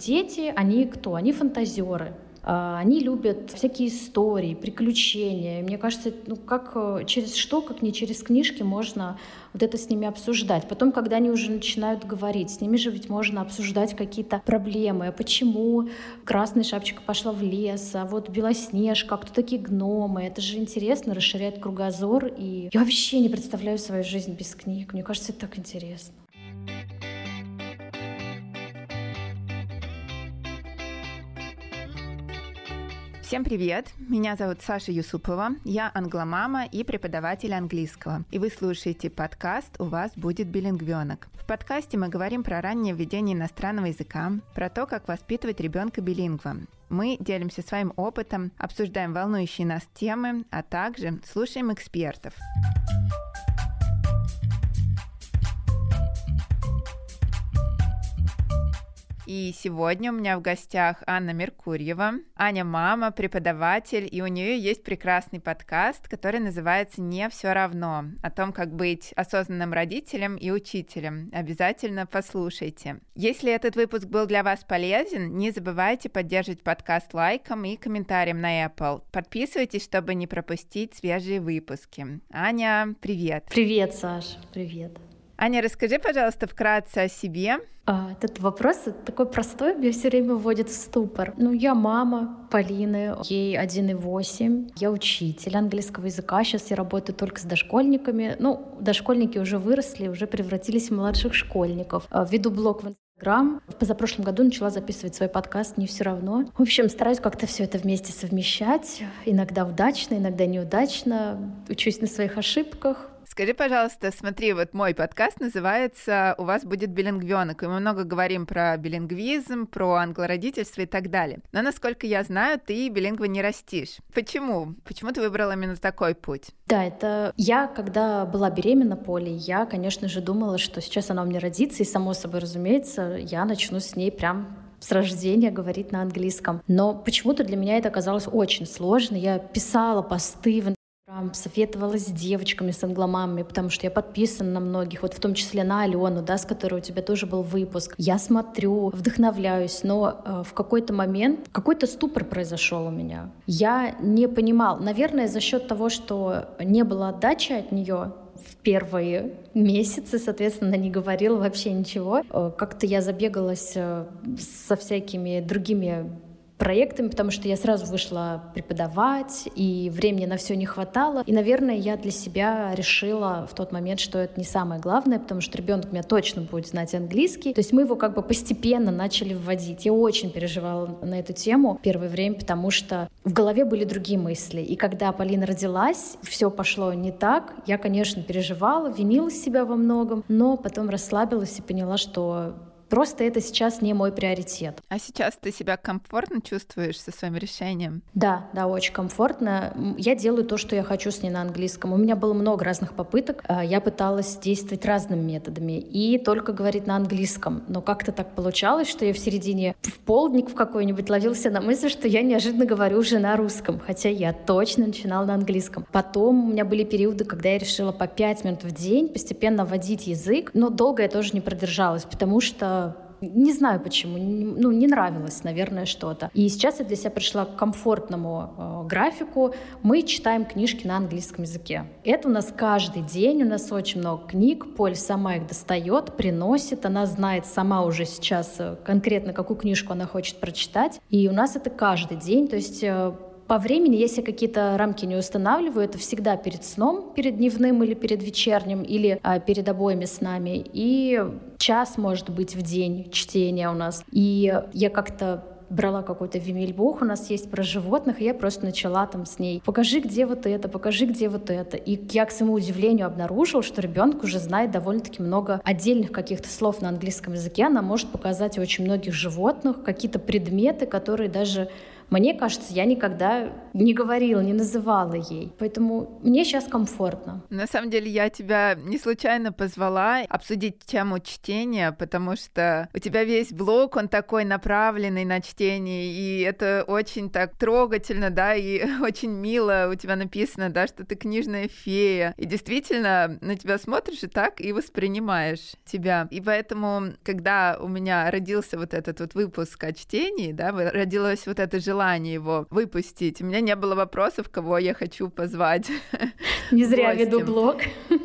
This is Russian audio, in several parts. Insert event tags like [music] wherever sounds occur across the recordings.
Дети, они кто? Они фантазеры. А, они любят всякие истории, приключения. Мне кажется, ну как э, через что, как не через книжки можно вот это с ними обсуждать. Потом, когда они уже начинают говорить, с ними же ведь можно обсуждать какие-то проблемы. А почему красная шапочка пошла в лес, а вот Белоснежка, а кто такие гномы? Это же интересно, расширяет кругозор. И я вообще не представляю свою жизнь без книг. Мне кажется, это так интересно. Всем привет! Меня зовут Саша Юсупова, я англомама и преподаватель английского. И вы слушаете подкаст «У вас будет билингвенок». В подкасте мы говорим про раннее введение иностранного языка, про то, как воспитывать ребенка билингва. Мы делимся своим опытом, обсуждаем волнующие нас темы, а также слушаем экспертов. И сегодня у меня в гостях Анна Меркурьева. Аня мама, преподаватель, и у нее есть прекрасный подкаст, который называется «Не все равно», о том, как быть осознанным родителем и учителем. Обязательно послушайте. Если этот выпуск был для вас полезен, не забывайте поддерживать подкаст лайком и комментарием на Apple. Подписывайтесь, чтобы не пропустить свежие выпуски. Аня, привет! Привет, Саш, привет! Аня, расскажи, пожалуйста, вкратце о себе. А, этот вопрос такой простой, меня все время вводит в ступор. Ну, я мама Полины, ей 1,8. Я учитель английского языка. Сейчас я работаю только с дошкольниками. Ну, дошкольники уже выросли, уже превратились в младших школьников. А, веду блог в Инстаграм. В позапрошлом году начала записывать свой подкаст «Не все равно». В общем, стараюсь как-то все это вместе совмещать. Иногда удачно, иногда неудачно. Учусь на своих ошибках. Скажи, пожалуйста, смотри, вот мой подкаст называется «У вас будет билингвенок», и мы много говорим про билингвизм, про англородительство и так далее. Но, насколько я знаю, ты билингва не растишь. Почему? Почему ты выбрала именно такой путь? Да, это я, когда была беременна Полей, я, конечно же, думала, что сейчас она у меня родится, и, само собой разумеется, я начну с ней прям с рождения говорить на английском. Но почему-то для меня это оказалось очень сложно. Я писала посты в советовалась с девочками, с англомамами, потому что я подписана на многих, вот в том числе на Алену, да, с которой у тебя тоже был выпуск. Я смотрю, вдохновляюсь, но э, в какой-то момент какой-то ступор произошел у меня. Я не понимал, наверное, за счет того, что не было отдачи от нее, в первые месяцы, соответственно, не говорила вообще ничего. Э, как-то я забегалась э, со всякими другими проектами, потому что я сразу вышла преподавать, и времени на все не хватало. И, наверное, я для себя решила в тот момент, что это не самое главное, потому что ребенок меня точно будет знать английский. То есть мы его как бы постепенно начали вводить. Я очень переживала на эту тему первое время, потому что в голове были другие мысли. И когда Полина родилась, все пошло не так. Я, конечно, переживала, винила себя во многом, но потом расслабилась и поняла, что Просто это сейчас не мой приоритет. А сейчас ты себя комфортно чувствуешь со своим решением? Да, да, очень комфортно. Я делаю то, что я хочу с ней на английском. У меня было много разных попыток. А, я пыталась действовать разными методами и только говорить на английском. Но как-то так получалось, что я в середине, в полдник в какой-нибудь ловился на мысли, что я неожиданно говорю уже на русском, хотя я точно начинала на английском. Потом у меня были периоды, когда я решила по пять минут в день постепенно вводить язык, но долго я тоже не продержалась, потому что не знаю почему, ну, не нравилось, наверное, что-то. И сейчас я для себя пришла к комфортному э, графику. Мы читаем книжки на английском языке. Это у нас каждый день, у нас очень много книг. Поль сама их достает, приносит. Она знает сама уже сейчас э, конкретно, какую книжку она хочет прочитать. И у нас это каждый день. То есть э, по времени, если какие-то рамки не устанавливаю, это всегда перед сном, перед дневным или перед вечерним, или а, перед обоими снами. И час, может быть, в день чтения у нас. И я как-то брала какой-то вимельбух, у нас есть про животных, и я просто начала там с ней, покажи, где вот это, покажи, где вот это. И я, к своему удивлению, обнаружила, что ребенок уже знает довольно-таки много отдельных каких-то слов на английском языке. Она может показать очень многих животных, какие-то предметы, которые даже Мне кажется, я никогда не говорила, не называла ей. Поэтому мне сейчас комфортно. На самом деле я тебя не случайно позвала обсудить тему чтения, потому что у тебя весь блог, он такой направленный на чтение, и это очень так трогательно, да, и [laughs] очень мило у тебя написано, да, что ты книжная фея. И действительно, на тебя смотришь и так и воспринимаешь тебя. И поэтому, когда у меня родился вот этот вот выпуск о чтении, да, родилось вот это желание его выпустить, у меня не было вопросов, кого я хочу позвать. [laughs] Не зря веду блог. [laughs]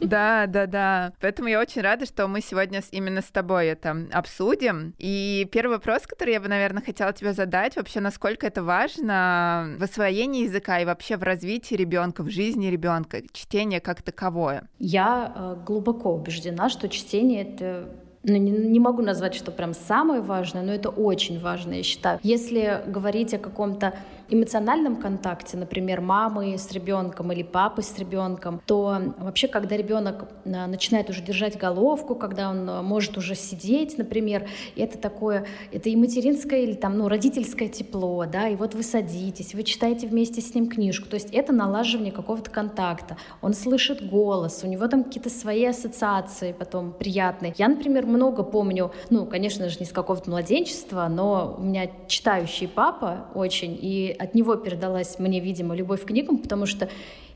Да, да, да. Поэтому я очень рада, что мы сегодня именно с тобой это обсудим. И первый вопрос, который я бы, наверное, хотела тебе задать, вообще, насколько это важно в освоении языка и вообще в развитии ребенка, в жизни ребенка, чтение как таковое? Я э, глубоко убеждена, что чтение это ну, не, не могу назвать, что прям самое важное, но это очень важно, я считаю. Если говорить о каком-то эмоциональном контакте, например, мамы с ребенком или папы с ребенком, то вообще, когда ребенок а, начинает уже держать головку, когда он а, может уже сидеть, например, это такое, это и материнское или там, ну, родительское тепло, да, и вот вы садитесь, вы читаете вместе с ним книжку, то есть это налаживание какого-то контакта, он слышит голос, у него там какие-то свои ассоциации потом приятные. Я, например, много помню, ну, конечно же, не с какого-то младенчества, но у меня читающий папа очень, и от него передалась мне, видимо, любовь к книгам, потому что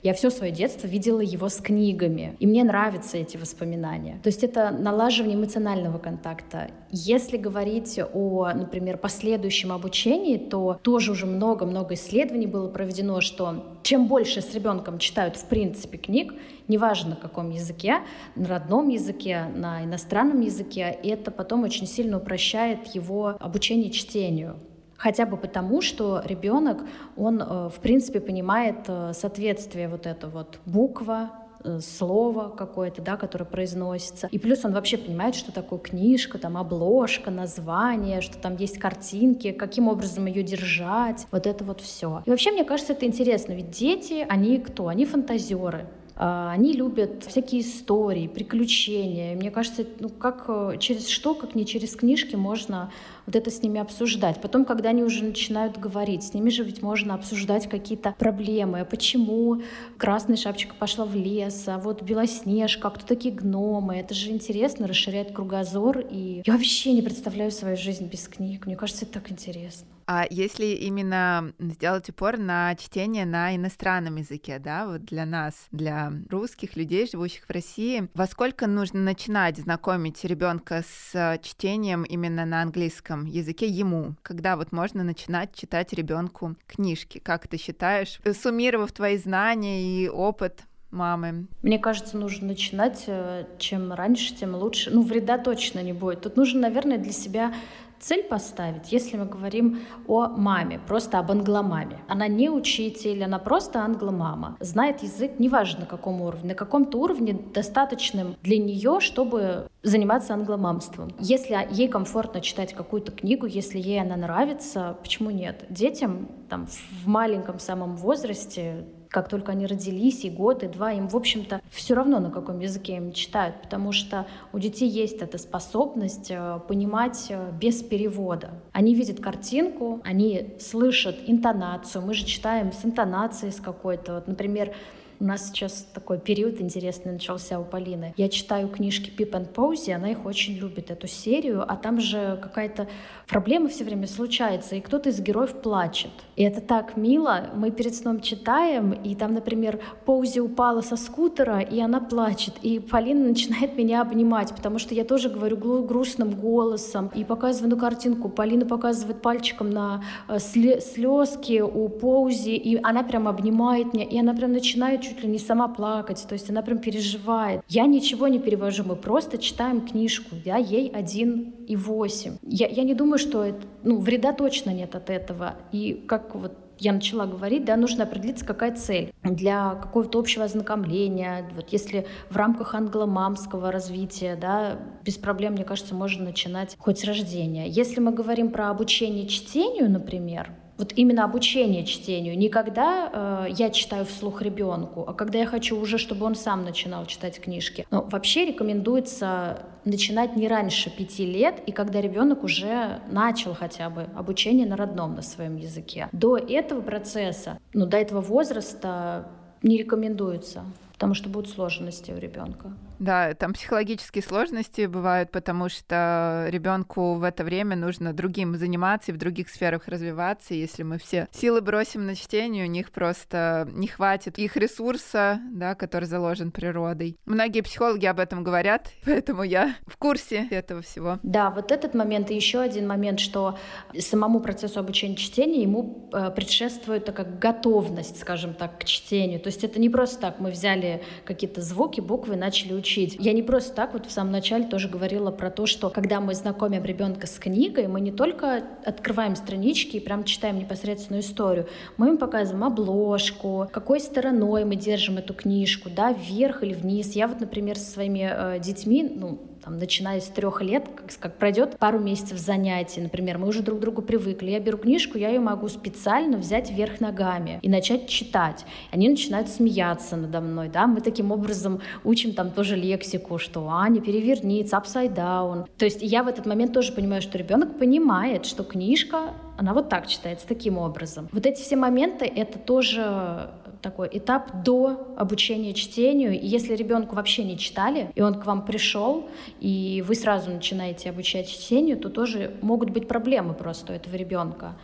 я все свое детство видела его с книгами, и мне нравятся эти воспоминания. То есть это налаживание эмоционального контакта. Если говорить о, например, последующем обучении, то тоже уже много-много исследований было проведено, что чем больше с ребенком читают в принципе книг, неважно на каком языке, на родном языке, на иностранном языке, это потом очень сильно упрощает его обучение чтению. Хотя бы потому, что ребенок, он, э, в принципе, понимает э, соответствие вот это вот буква, э, слово какое-то, да, которое произносится. И плюс он вообще понимает, что такое книжка, там обложка, название, что там есть картинки, каким образом ее держать, вот это вот все. И вообще, мне кажется, это интересно, ведь дети, они кто? Они фантазеры. А, они любят всякие истории, приключения. Мне кажется, ну как через что, как не через книжки можно вот это с ними обсуждать. Потом, когда они уже начинают говорить, с ними же ведь можно обсуждать какие-то проблемы. Почему красная шапочка пошла в лес, а вот белоснежка, а кто такие гномы? Это же интересно, расширяет кругозор. И я вообще не представляю свою жизнь без книг. Мне кажется, это так интересно. А если именно сделать упор на чтение на иностранном языке, да, вот для нас, для русских людей, живущих в России, во сколько нужно начинать знакомить ребенка с чтением именно на английском языке ему, когда вот можно начинать читать ребенку книжки? Как ты считаешь, суммировав твои знания и опыт мамы? Мне кажется, нужно начинать э, чем раньше, тем лучше. Ну, вреда точно не будет. Тут нужно, наверное, для себя цель поставить, если мы говорим о маме, просто об англомаме. Она не учитель, она просто англомама. Знает язык, неважно на каком уровне, на каком-то уровне достаточным для нее, чтобы заниматься англомамством. Если ей комфортно читать какую-то книгу, если ей она нравится, почему нет? Детям там, в маленьком самом возрасте как только они родились, и год, и два, им, в общем-то, все равно, на каком языке им читают, потому что у детей есть эта способность э, понимать э, без перевода. Они видят картинку, они слышат интонацию, мы же читаем с интонацией с какой-то. Вот, например, у нас сейчас такой период интересный начался у Полины. Я читаю книжки Пип and Поузи, она их очень любит, эту серию, а там же какая-то проблема все время случается, и кто-то из героев плачет. И это так мило. Мы перед сном читаем, и там, например, Поузи упала со скутера, и она плачет. И Полина начинает меня обнимать, потому что я тоже говорю грустным голосом и показываю на картинку. Полина показывает пальчиком на э, слезки у Поузи, и она прям обнимает меня, и она прям начинает чуть ли не сама плакать, то есть она прям переживает. Я ничего не перевожу, мы просто читаем книжку, я ей один и восемь. Я, я не думаю, что это, ну, вреда точно нет от этого. И как вот я начала говорить, да, нужно определиться, какая цель для какого-то общего ознакомления. Вот если в рамках англомамского развития, да, без проблем, мне кажется, можно начинать хоть с рождения. Если мы говорим про обучение чтению, например, вот именно обучение чтению. Не когда э, я читаю вслух ребенку, а когда я хочу уже, чтобы он сам начинал читать книжки. Но вообще рекомендуется начинать не раньше пяти лет, и когда ребенок уже начал хотя бы обучение на родном, на своем языке. До этого процесса, ну, до этого возраста не рекомендуется потому что будут сложности у ребенка. Да, там психологические сложности бывают, потому что ребенку в это время нужно другим заниматься и в других сферах развиваться. Если мы все силы бросим на чтение, у них просто не хватит их ресурса, да, который заложен природой. Многие психологи об этом говорят, [laughs] поэтому я в курсе этого всего. Да, вот этот момент и еще один момент, что самому процессу обучения чтения ему э, предшествует такая готовность, скажем так, к чтению. То есть это не просто так мы взяли какие-то звуки, буквы, начали учить. Я не просто так вот в самом начале тоже говорила про то, что когда мы знакомим ребенка с книгой, мы не только открываем странички и прям читаем непосредственную историю, мы им показываем обложку, какой стороной мы держим эту книжку, да, вверх или вниз. Я вот, например, со своими э, детьми, ну, там, начиная с трех лет, как, как пройдет пару месяцев занятий, например, мы уже друг к другу привыкли. Я беру книжку, я ее могу специально взять вверх ногами и начать читать. Они начинают смеяться надо мной, да, мы таким образом учим там тоже лексику, что Аня, переверни, upside down. То есть я в этот момент тоже понимаю, что ребенок понимает, что книжка, она вот так читается, таким образом. Вот эти все моменты, это тоже такой этап до обучения чтению. И если ребенку вообще не читали, и он к вам пришел, и вы сразу начинаете обучать чтению, то тоже могут быть проблемы просто у этого ребенка.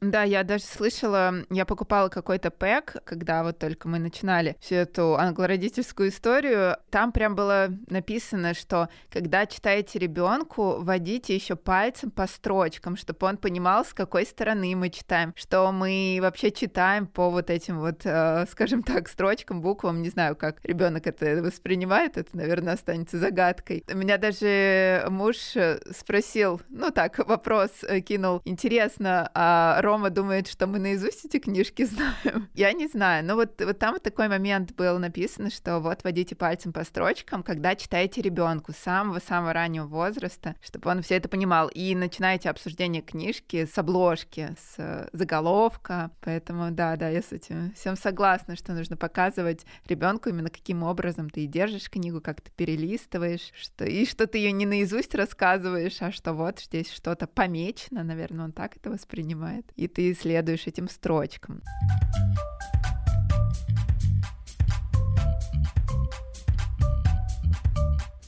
Да, я даже слышала, я покупала какой-то пэк, когда вот только мы начинали всю эту англородительскую историю. Там прям было написано, что когда читаете ребенку, водите еще пальцем по строчкам, чтобы он понимал, с какой стороны мы читаем, что мы вообще читаем по вот этим вот, э, скажем так, строчкам, буквам. Не знаю, как ребенок это воспринимает, это, наверное, останется загадкой. У меня даже муж спросил, ну так, вопрос кинул, интересно, а Рома думает, что мы наизусть эти книжки знаем. [laughs] Я не знаю, но вот, вот там такой момент был написан, что вот водите пальцем по строчкам, когда читаете ребенку с самого-самого раннего возраста, чтобы он все это понимал. И начинаете обсуждение книжки с обложки, с заголовка. Поэтому да, да, я с этим всем согласна, что нужно показывать ребенку именно каким образом ты держишь книгу, как ты перелистываешь, что и что ты ее не наизусть рассказываешь, а что вот здесь что-то помечено, наверное, он так это воспринимает и ты следуешь этим строчкам.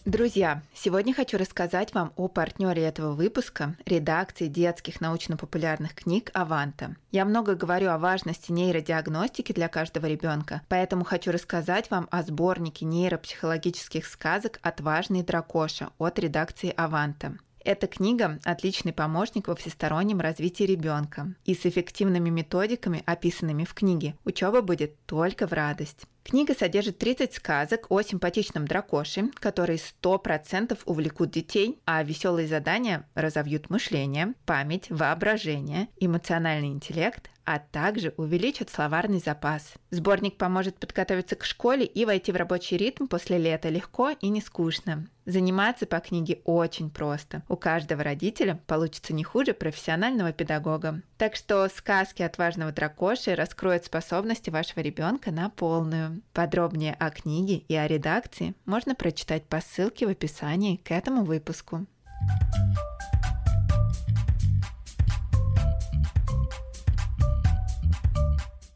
Друзья, сегодня хочу рассказать вам о партнере этого выпуска, редакции детских научно-популярных книг «Аванта». Я много говорю о важности нейродиагностики для каждого ребенка, поэтому хочу рассказать вам о сборнике нейропсихологических сказок «Отважный дракоша» от редакции «Аванта». Эта книга – отличный помощник во всестороннем развитии ребенка. И с эффективными методиками, описанными в книге, учеба будет только в радость. Книга содержит 30 сказок о симпатичном дракоше, которые 100% увлекут детей, а веселые задания разовьют мышление, память, воображение, эмоциональный интеллект, а также увеличат словарный запас. Сборник поможет подготовиться к школе и войти в рабочий ритм после лета легко и не скучно. Заниматься по книге очень просто. У каждого родителя получится не хуже профессионального педагога. Так что сказки отважного дракоши раскроют способности вашего ребенка на полную. Подробнее о книге и о редакции можно прочитать по ссылке в описании к этому выпуску.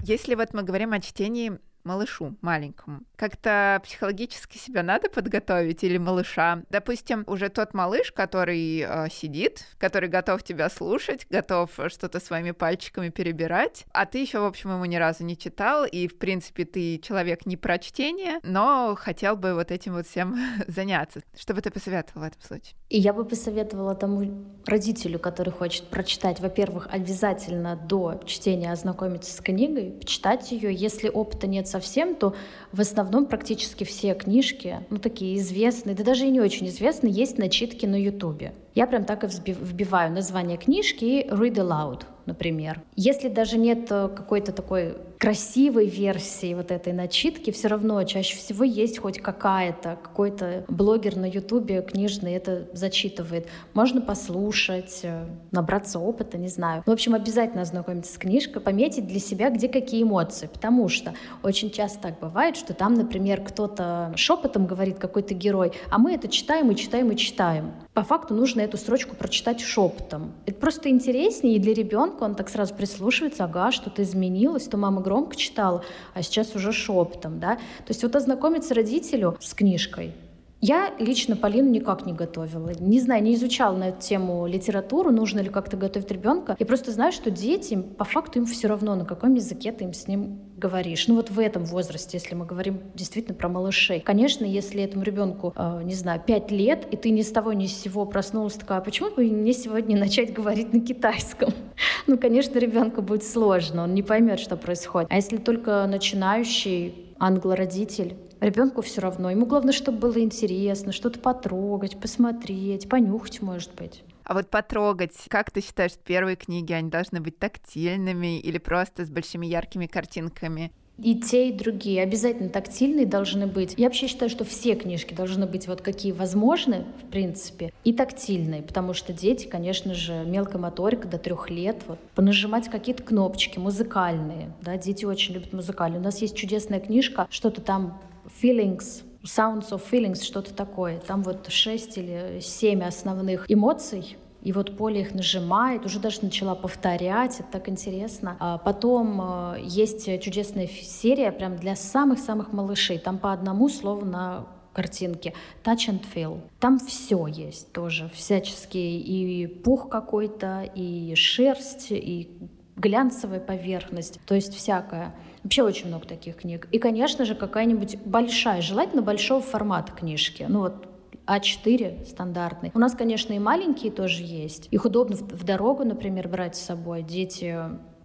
Если вот мы говорим о чтении малышу маленькому. Как-то психологически себя надо подготовить или малыша. Допустим, уже тот малыш, который э, сидит, который готов тебя слушать, готов что-то своими пальчиками перебирать, а ты еще, в общем, ему ни разу не читал, и, в принципе, ты человек не про чтение, но хотел бы вот этим вот всем [laughs] заняться. Что бы ты посоветовала в этом случае? И я бы посоветовала тому родителю, который хочет прочитать, во-первых, обязательно до чтения ознакомиться с книгой, почитать ее. Если опыта нет совсем, то в основном практически все книжки, ну такие известные, да даже и не очень известные, есть начитки на Ютубе. Я прям так и вбиваю название книжки и read aloud, например. Если даже нет э, какой-то такой красивой версии вот этой начитки все равно чаще всего есть хоть какая-то, какой-то блогер на ютубе книжный это зачитывает. Можно послушать, э, набраться опыта, не знаю. В общем, обязательно ознакомиться с книжкой, пометить для себя, где какие эмоции, потому что очень часто так бывает, что там, например, кто-то шепотом говорит какой-то герой, а мы это читаем и читаем и читаем. По факту нужно эту строчку прочитать шепотом. Это просто интереснее, и для ребенка он так сразу прислушивается, ага, что-то изменилось, то мама громко читала, а сейчас уже шепотом, да. То есть вот ознакомиться родителю с книжкой, я лично Полину никак не готовила. Не знаю, не изучала на эту тему литературу, нужно ли как-то готовить ребенка. Я просто знаю, что дети, по факту им все равно, на каком языке ты им с ним говоришь. Ну вот в этом возрасте, если мы говорим действительно про малышей. Конечно, если этому ребенку, э, не знаю, 5 лет, и ты ни с того ни с сего проснулась такая, «А почему бы мне сегодня начать говорить на китайском? [laughs] Ну, конечно, ребенку будет сложно, он не поймет, что происходит. А если только начинающий англородитель, Ребенку все равно. Ему главное, чтобы было интересно, что-то потрогать, посмотреть, понюхать, может быть. А вот потрогать, как ты считаешь, первые книги, они должны быть тактильными или просто с большими яркими картинками? И те, и другие. Обязательно тактильные должны быть. Я вообще считаю, что все книжки должны быть вот какие возможны, в принципе, и тактильные, потому что дети, конечно же, мелкая моторика до трех лет, вот, понажимать какие-то кнопочки музыкальные, да, дети очень любят музыкальные. У нас есть чудесная книжка, что-то там feelings, sounds of feelings, что-то такое. Там вот шесть или семь основных эмоций, и вот Поля их нажимает, уже даже начала повторять, это так интересно. А потом э, есть чудесная серия прям для самых-самых малышей, там по одному слову на картинке. Touch and feel. Там все есть тоже, всяческие. И пух какой-то, и шерсть, и глянцевая поверхность, то есть всякое. Вообще очень много таких книг. И, конечно же, какая-нибудь большая, желательно большого формата книжки. Ну вот а4 стандартный. У нас, конечно, и маленькие тоже есть. Их удобно в дорогу, например, брать с собой. Дети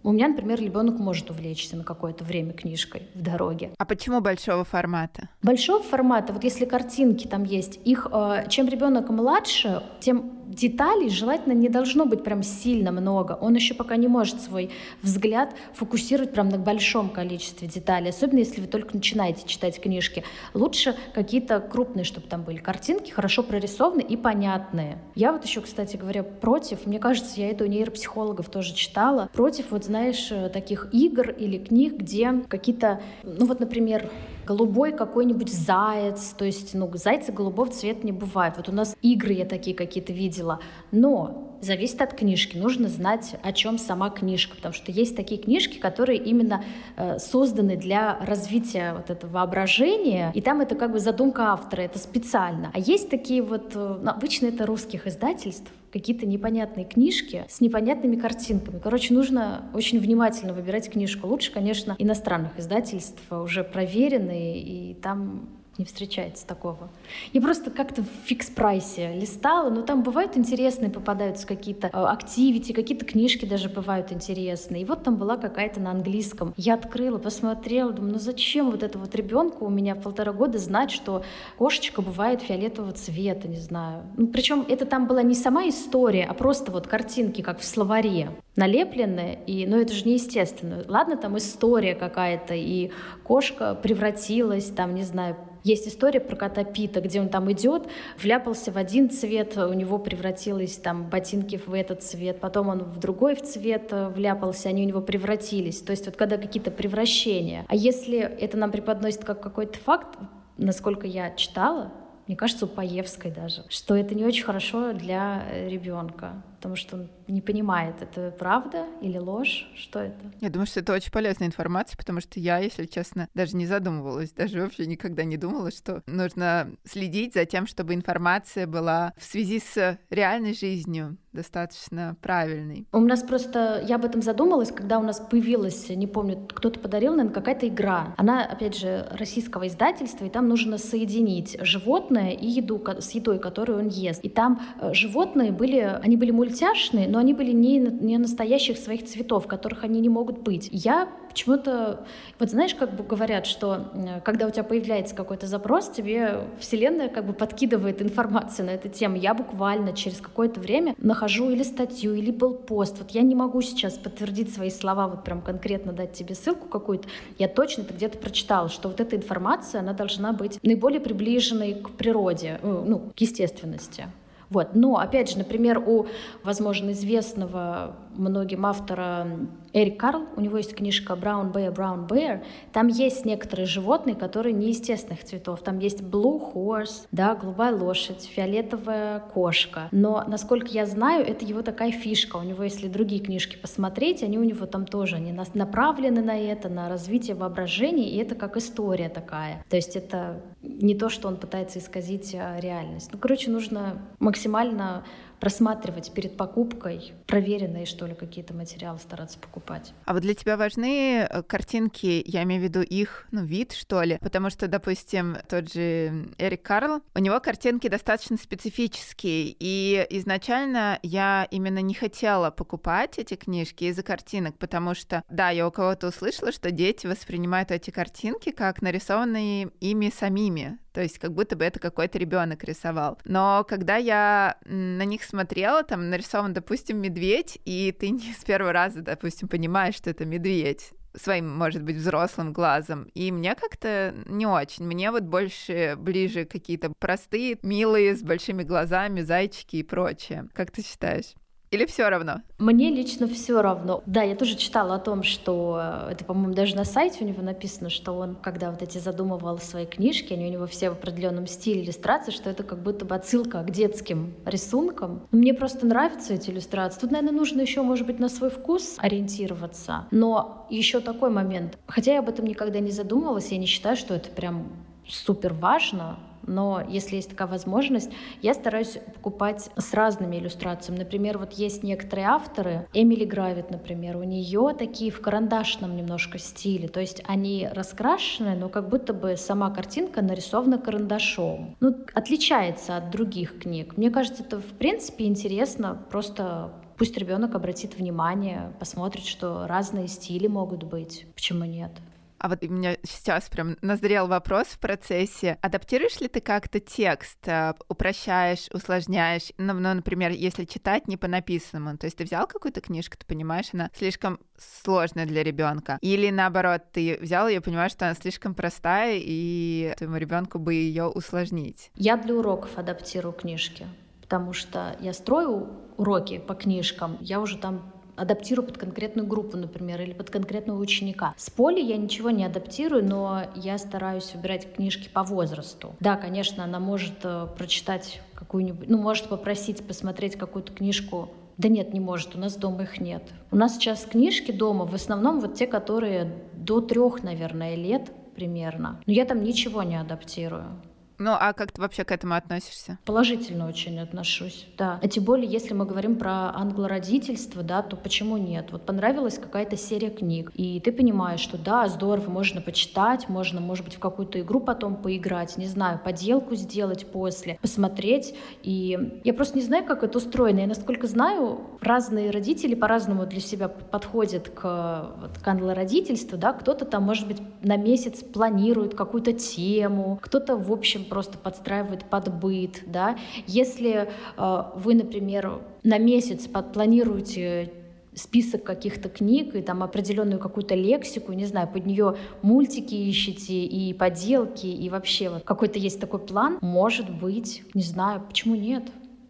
у меня, например, ребенок может увлечься на какое-то время книжкой в дороге. А почему большого формата? Большого формата, вот если картинки там есть, их э, чем ребенок младше, тем деталей желательно не должно быть прям сильно много. Он еще пока не может свой взгляд фокусировать прям на большом количестве деталей, особенно если вы только начинаете читать книжки. Лучше какие-то крупные, чтобы там были картинки, хорошо прорисованы и понятные. Я вот еще, кстати говоря, против, мне кажется, я это у нейропсихологов тоже читала, против, вот знаешь, э, таких игр или книг, где какие-то, ну вот, например, голубой какой-нибудь заяц, то есть, ну, зайца голубого цвета не бывает. Вот у нас игры я такие какие-то видела, но зависит от книжки. Нужно знать, о чем сама книжка, потому что есть такие книжки, которые именно э, созданы для развития вот этого воображения, и там это как бы задумка автора, это специально. А есть такие вот, э, обычно это русских издательств, какие-то непонятные книжки с непонятными картинками. Короче, нужно очень внимательно выбирать книжку. Лучше, конечно, иностранных издательств, уже проверенные, и там не встречается такого. Я просто как-то в фикс-прайсе листала, но там бывают интересные, попадаются какие-то э, активити, какие-то книжки даже бывают интересные. И вот там была какая-то на английском. Я открыла, посмотрела, думаю, ну зачем вот это вот ребенку у меня полтора года знать, что кошечка бывает фиолетового цвета, не знаю. Ну, причем это там была не сама история, а просто вот картинки, как в словаре налеплены, и, ну это же неестественно. Ладно, там история какая-то, и кошка превратилась, там, не знаю, есть история про кота Пита, где он там идет, вляпался в один цвет, у него превратились там ботинки в этот цвет, потом он в другой в цвет э, вляпался, они у него превратились. То есть вот когда какие-то превращения. А если это нам преподносит как какой-то факт, насколько я читала, мне кажется, у Паевской даже, что это не очень хорошо для ребенка потому что он не понимает, это правда или ложь, что это. Я думаю, что это очень полезная информация, потому что я, если честно, даже не задумывалась, даже вообще никогда не думала, что нужно следить за тем, чтобы информация была в связи с реальной жизнью достаточно правильной. У нас просто, я об этом задумалась, когда у нас появилась, не помню, кто-то подарил, наверное, какая-то игра. Она, опять же, российского издательства, и там нужно соединить животное и еду с едой, которую он ест. И там э, животные были, они были мультиварные, мультяшные, но они были не, не настоящих своих цветов, которых они не могут быть. Я почему-то, вот знаешь, как бы говорят, что когда у тебя появляется какой-то запрос, тебе Вселенная как бы подкидывает информацию на эту тему. Я буквально через какое-то время нахожу или статью, или был пост. Вот я не могу сейчас подтвердить свои слова, вот прям конкретно дать тебе ссылку какую-то. Я точно это где-то прочитала, что вот эта информация, она должна быть наиболее приближенной к природе, э, ну, к естественности. Вот. Но, опять же, например, у, возможно, известного многим автора Эрик Карл, у него есть книжка Brown Bear, Brown Bear, там есть некоторые животные, которые неестественных цветов. Там есть Blue Horse, да, голубая лошадь, фиолетовая кошка. Но, насколько я знаю, это его такая фишка. У него, если другие книжки посмотреть, они у него там тоже они направлены на это, на развитие воображения, и это как история такая. То есть это не то, что он пытается исказить а реальность. Ну, короче, нужно максимально просматривать перед покупкой проверенные, что ли, какие-то материалы стараться покупать. А вот для тебя важны э, картинки, я имею в виду их, ну, вид, что ли? Потому что, допустим, тот же Эрик Карл, у него картинки достаточно специфические, и изначально я именно не хотела покупать эти книжки из-за картинок, потому что, да, я у кого-то услышала, что дети воспринимают эти картинки как нарисованные ими самими, то есть как будто бы это какой-то ребенок рисовал. Но когда я на них смотрела, там нарисован, допустим, медведь, и ты не с первого раза, допустим, понимаешь, что это медведь своим, может быть, взрослым глазом. И мне как-то не очень. Мне вот больше ближе какие-то простые, милые, с большими глазами, зайчики и прочее. Как ты считаешь? Или все равно? Мне лично все равно. Да, я тоже читала о том, что э, это, по-моему, даже на сайте у него написано, что он, когда вот эти задумывал свои книжки, они у него все в определенном стиле иллюстрации, что это как будто бы отсылка к детским рисункам. Мне просто нравятся эти иллюстрации. Тут, наверное, нужно еще, может быть, на свой вкус ориентироваться. Но еще такой момент. Хотя я об этом никогда не задумывалась, я не считаю, что это прям супер важно, но если есть такая возможность, я стараюсь покупать с разными иллюстрациями. Например, вот есть некоторые авторы, Эмили Гравит, например, у нее такие в карандашном немножко стиле, то есть они раскрашены, но как будто бы сама картинка нарисована карандашом. Ну, отличается от других книг. Мне кажется, это в принципе интересно, просто пусть ребенок обратит внимание, посмотрит, что разные стили могут быть. Почему нет? А вот у меня сейчас прям назрел вопрос в процессе. Адаптируешь ли ты как-то текст, э, упрощаешь, усложняешь? Ну, ну, например, если читать не по написанному, то есть ты взял какую-то книжку, ты понимаешь, она слишком сложная для ребенка, или наоборот, ты взял ее, понимаешь, что она слишком простая, и твоему ребенку бы ее усложнить. Я для уроков адаптирую книжки, потому что я строю уроки по книжкам, я уже там адаптирую под конкретную группу, например, или под конкретного ученика. С поли я ничего не адаптирую, но я стараюсь выбирать книжки по возрасту. Да, конечно, она может э, прочитать какую-нибудь, ну, может попросить посмотреть какую-то книжку да нет, не может, у нас дома их нет. У нас сейчас книжки дома в основном вот те, которые до трех, наверное, лет примерно. Но я там ничего не адаптирую. Ну, а как ты вообще к этому относишься? Положительно очень отношусь, да. А тем более, если мы говорим про англородительство, да, то почему нет? Вот понравилась какая-то серия книг, и ты понимаешь, что да, здорово, можно почитать, можно, может быть, в какую-то игру потом поиграть, не знаю, поделку сделать после, посмотреть. И я просто не знаю, как это устроено. Я, насколько знаю, разные родители по-разному для себя подходят к, вот, к англородительству, да, кто-то там, может быть, на месяц планирует какую-то тему, кто-то, в общем, просто подстраивает под быт, да. Если э, вы, например, на месяц планируете список каких-то книг и там определенную какую-то лексику, не знаю, под нее мультики ищете и поделки, и вообще вот какой-то есть такой план, может быть, не знаю, почему нет.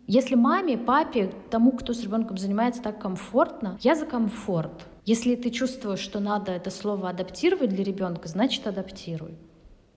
Если маме, папе, тому, кто с ребенком занимается так комфортно, я за комфорт. Если ты чувствуешь, что надо это слово адаптировать для ребенка, значит адаптируй.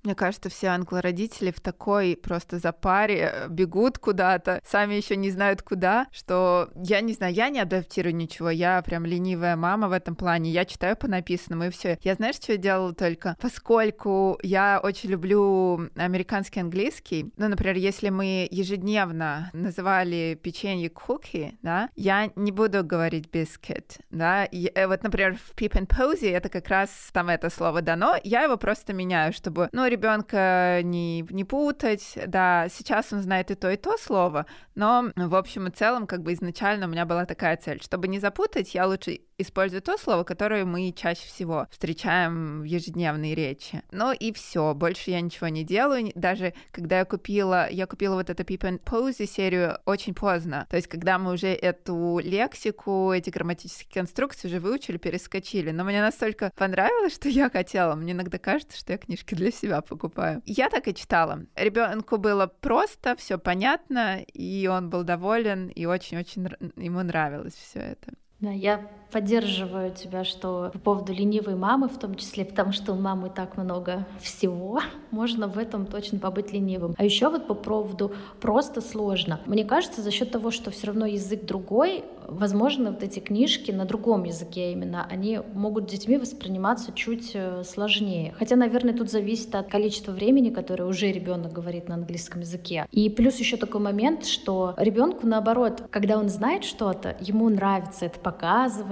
Мне кажется, все англородители в такой просто запаре э, бегут куда-то, сами еще не знают куда, что я не знаю, я не адаптирую ничего, я прям ленивая мама в этом плане, я читаю по написанному и все. Я знаешь, что я делала только? Поскольку я очень люблю американский английский, ну, например, если мы ежедневно называли печенье куки, да, я не буду говорить biscuit, да, и, э, вот, например, в Peep and Posy это как раз там это слово дано, я его просто меняю, чтобы, ну, ребенка не, не путать. Да, сейчас он знает и то, и то слово, но в общем и целом, как бы изначально у меня была такая цель, чтобы не запутать, я лучше использую то слово, которое мы чаще всего встречаем в ежедневной речи. Ну и все, больше я ничего не делаю. Даже когда я купила, я купила вот эту Peep and Pose серию очень поздно. То есть, когда мы уже эту лексику, эти грамматические конструкции уже выучили, перескочили. Но мне настолько понравилось, что я хотела. Мне иногда кажется, что я книжки для себя покупаю. Я так и читала. Ребенку было просто, все понятно, и он был доволен, и очень-очень ему нравилось все это. Да, я поддерживаю тебя, что по поводу ленивой мамы, в том числе, потому что у мамы так много всего, [laughs] можно в этом точно побыть ленивым. А еще вот по поводу просто сложно. Мне кажется, за счет того, что все равно язык другой, возможно, вот эти книжки на другом языке именно, они могут детьми восприниматься чуть э, сложнее. Хотя, наверное, тут зависит от количества времени, которое уже ребенок говорит на английском языке. И плюс еще такой момент, что ребенку, наоборот, когда он знает что-то, ему нравится это показывать,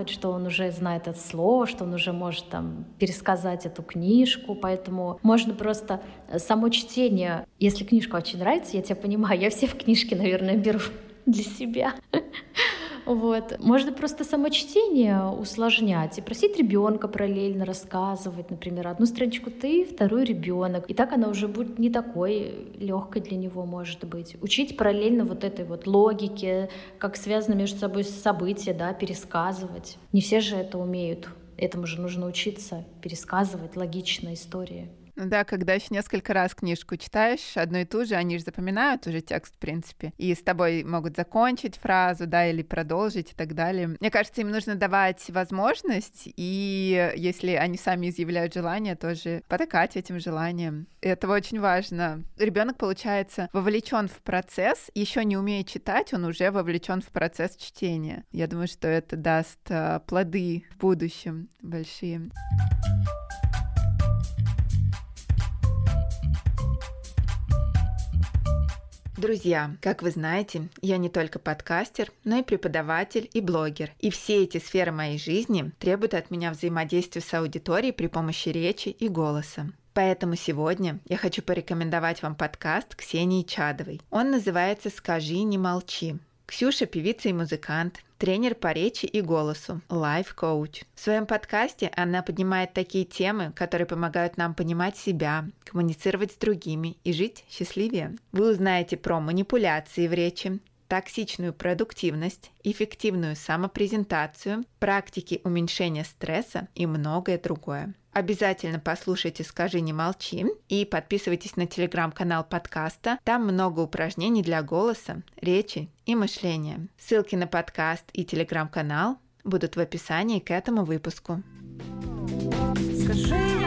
что он уже знает это слово, что он уже может там пересказать эту книжку, поэтому можно просто э, само чтение, если книжка очень нравится, я тебя понимаю, я все в книжке, наверное, беру [laughs] для себя. Вот. Можно просто само чтение усложнять и просить ребенка параллельно рассказывать, например, одну страничку ты, вторую ребенок. И так она уже будет не такой легкой для него, может быть. Учить параллельно вот этой вот логике, как связаны между собой события, да, пересказывать. Не все же это умеют. Этому же нужно учиться пересказывать логичные истории. Да, когда еще несколько раз книжку читаешь, одну и ту же, они же запоминают уже текст, в принципе, и с тобой могут закончить фразу, да, или продолжить и так далее. Мне кажется, им нужно давать возможность, и если они сами изъявляют желание, тоже потакать этим желанием. Это очень важно. Ребенок, получается, вовлечен в процесс, еще не умеет читать, он уже вовлечен в процесс чтения. Я думаю, что это даст а, плоды в будущем большие. Друзья, как вы знаете, я не только подкастер, но и преподаватель и блогер. И все эти сферы моей жизни требуют от меня взаимодействия с аудиторией при помощи речи и голоса. Поэтому сегодня я хочу порекомендовать вам подкаст Ксении Чадовой. Он называется «Скажи, не молчи». Ксюша – певица и музыкант, тренер по речи и голосу, лайф-коуч. В своем подкасте она поднимает такие темы, которые помогают нам понимать себя, коммуницировать с другими и жить счастливее. Вы узнаете про манипуляции в речи, токсичную продуктивность, эффективную самопрезентацию, практики уменьшения стресса и многое другое. Обязательно послушайте «Скажи, не молчи» и подписывайтесь на телеграм-канал подкаста. Там много упражнений для голоса, речи и мышления. Ссылки на подкаст и телеграм-канал будут в описании к этому выпуску. Скажи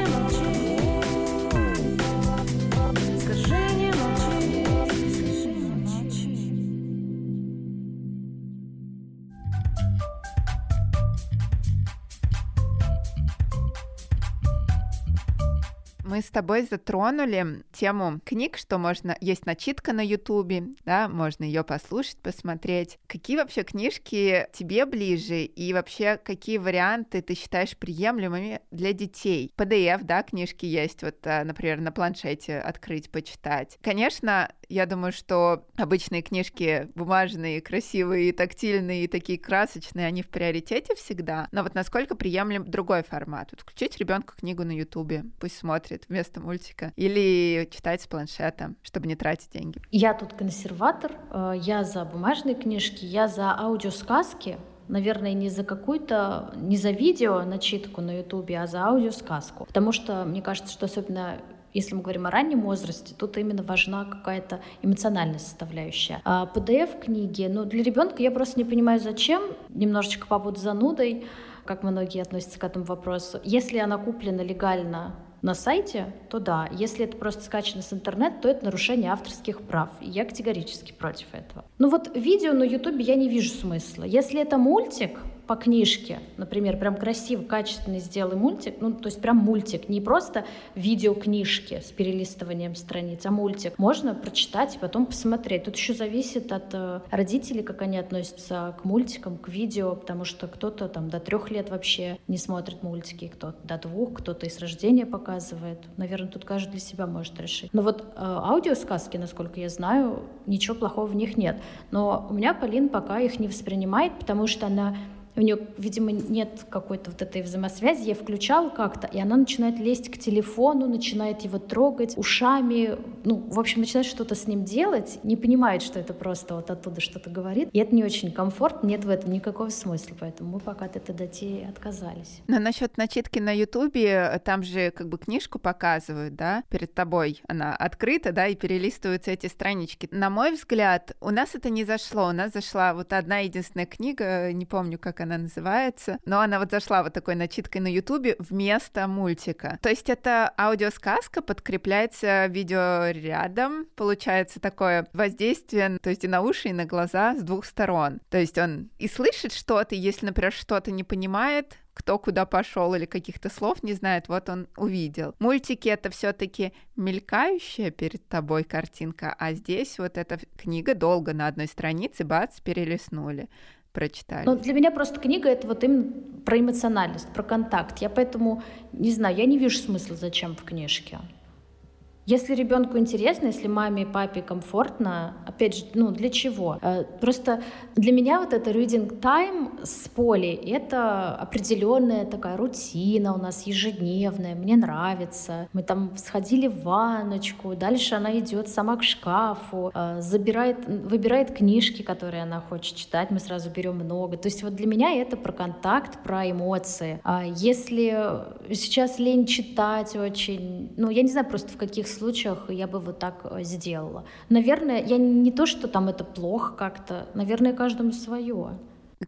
мы с тобой затронули тему книг, что можно есть начитка на Ютубе, да, можно ее послушать, посмотреть. Какие вообще книжки тебе ближе и вообще какие варианты ты считаешь приемлемыми для детей? PDF, да, книжки есть, вот, а, например, на планшете открыть, почитать. Конечно, я думаю, что обычные книжки бумажные, красивые, тактильные, такие красочные, они в приоритете всегда. Но вот насколько приемлем другой формат? Вот включить ребенку книгу на Ютубе, пусть смотрит вместо мультика, или читать с планшета, чтобы не тратить деньги. Я тут консерватор, э, я за бумажные книжки, я за аудиосказки, наверное, не за какую-то, не за видео начитку на Ютубе, а за аудиосказку. Потому что мне кажется, что особенно если мы говорим о раннем возрасте, тут именно важна какая-то эмоциональная составляющая. А PDF-книги, ну, для ребенка я просто не понимаю, зачем, немножечко побуду занудой, как многие относятся к этому вопросу. Если она куплена легально на сайте, то да. Если это просто скачано с интернета, то это нарушение авторских прав. И я категорически против этого. Ну вот видео на ютубе я не вижу смысла. Если это мультик, по книжке, например, прям красиво, качественно сделай мультик, ну, то есть прям мультик, не просто видеокнижки с перелистыванием страниц, а мультик, можно прочитать и потом посмотреть. Тут еще зависит от э, родителей, как они относятся к мультикам, к видео, потому что кто-то там до трех лет вообще не смотрит мультики, кто-то до двух, кто-то и с рождения показывает. Наверное, тут каждый для себя может решить. Но вот э, аудиосказки, насколько я знаю, ничего плохого в них нет. Но у меня Полин пока их не воспринимает, потому что она у нее, видимо, нет какой-то вот этой взаимосвязи. Я включала как-то, и она начинает лезть к телефону, начинает его трогать ушами, ну, в общем, начинает что-то с ним делать, не понимает, что это просто вот оттуда что-то говорит. И это не очень комфортно, нет в этом никакого смысла, поэтому мы пока от этой дати отказались. Но насчет начитки на Ютубе, там же как бы книжку показывают, да, перед тобой она открыта, да, и перелистываются эти странички. На мой взгляд, у нас это не зашло, у нас зашла вот одна единственная книга, не помню, как называется, но она вот зашла вот такой начиткой на Ютубе вместо мультика. То есть это аудиосказка подкрепляется видеорядом, получается такое воздействие, то есть и на уши, и на глаза с двух сторон. То есть он и слышит что-то, если, например, что-то не понимает, кто куда пошел или каких-то слов не знает, вот он увидел. Мультики это все-таки мелькающая перед тобой картинка, а здесь вот эта книга долго на одной странице, бац, перелистнули прочитали? Ну, для меня просто книга — это вот именно про эмоциональность, про контакт. Я поэтому, не знаю, я не вижу смысла, зачем в книжке. Если ребенку интересно, если маме и папе комфортно, опять же, ну для чего? Э, просто для меня вот это reading time с Полей — это определенная такая рутина у нас ежедневная, мне нравится. Мы там сходили в ванночку, дальше она идет сама к шкафу, э, забирает, выбирает книжки, которые она хочет читать, мы сразу берем много. То есть вот для меня это про контакт, про эмоции. А если сейчас лень читать очень, ну я не знаю просто в каких случаях я бы вот так э, сделала. Наверное, я не то, что там это плохо как-то, наверное, каждому свое.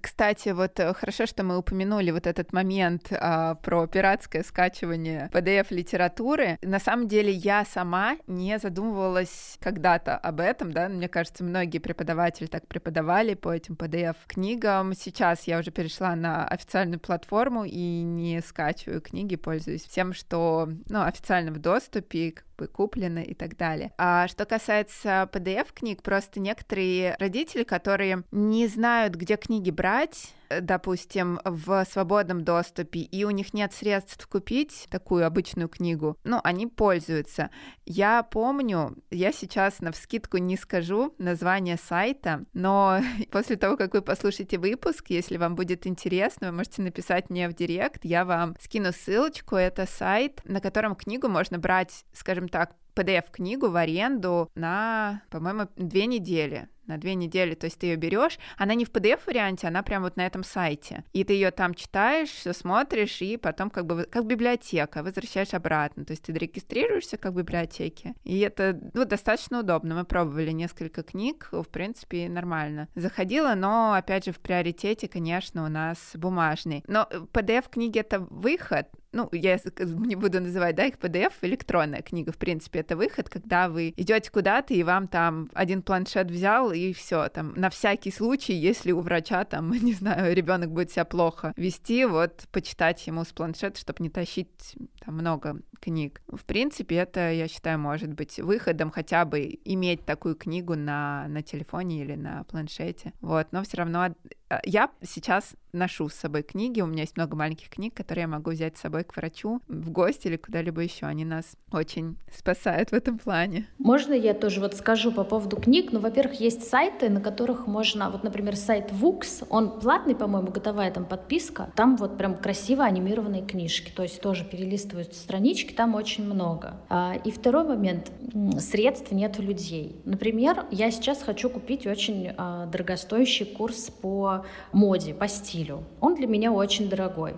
Кстати, вот э, хорошо, что мы упомянули вот этот момент а, про пиратское скачивание PDF-литературы. На самом деле я сама не задумывалась когда-то об этом, да, мне кажется, многие преподаватели так преподавали по этим PDF-книгам. Сейчас я уже перешла на официальную платформу и не скачиваю книги, пользуюсь всем, что ну, официально в доступе, бы куплены и так далее. А что касается PDF-книг, просто некоторые родители, которые не знают, где книги брать, допустим, в свободном доступе, и у них нет средств купить такую обычную книгу, ну, они пользуются. Я помню, я сейчас на вскидку не скажу название сайта, но [laughs] после того, как вы послушаете выпуск, если вам будет интересно, вы можете написать мне в директ, я вам скину ссылочку, это сайт, на котором книгу можно брать, скажем так, PDF-книгу в аренду на, по-моему, две недели на две недели, то есть ты ее берешь, она не в PDF-варианте, она прям вот на этом сайте. И ты ее там читаешь, все смотришь, и потом как бы как библиотека, возвращаешь обратно. То есть ты регистрируешься как в библиотеке. И это ну, достаточно удобно. Мы пробовали несколько книг, в принципе, нормально. Заходила, но, опять же, в приоритете, конечно, у нас бумажный. Но PDF-книги — это выход, ну, я не буду называть, да, их PDF, электронная книга, в принципе, это выход, когда вы идете куда-то, и вам там один планшет взял, и все, там, на всякий случай, если у врача, там, [laughs] не знаю, ребенок будет себя плохо вести, вот, почитать ему с планшета, чтобы не тащить там много книг. В принципе, это, я считаю, может быть выходом хотя бы иметь такую книгу на, на телефоне или на планшете. Вот, но все равно а, я сейчас ношу с собой книги, у меня есть много маленьких книг, которые я могу взять с собой к врачу в гости или куда-либо еще. Они нас очень спасают в этом плане. Можно я тоже вот скажу по поводу книг? Ну, во-первых, есть сайты, на которых можно, вот, например, сайт Вукс, он платный, по-моему, готовая там подписка, там вот прям красиво анимированные книжки, то есть тоже перелистываются странички, там очень много. А, и второй момент, средств нет у людей. Например, я сейчас хочу купить очень а, дорогостоящий курс по моде, по стилю. Он для меня очень дорогой.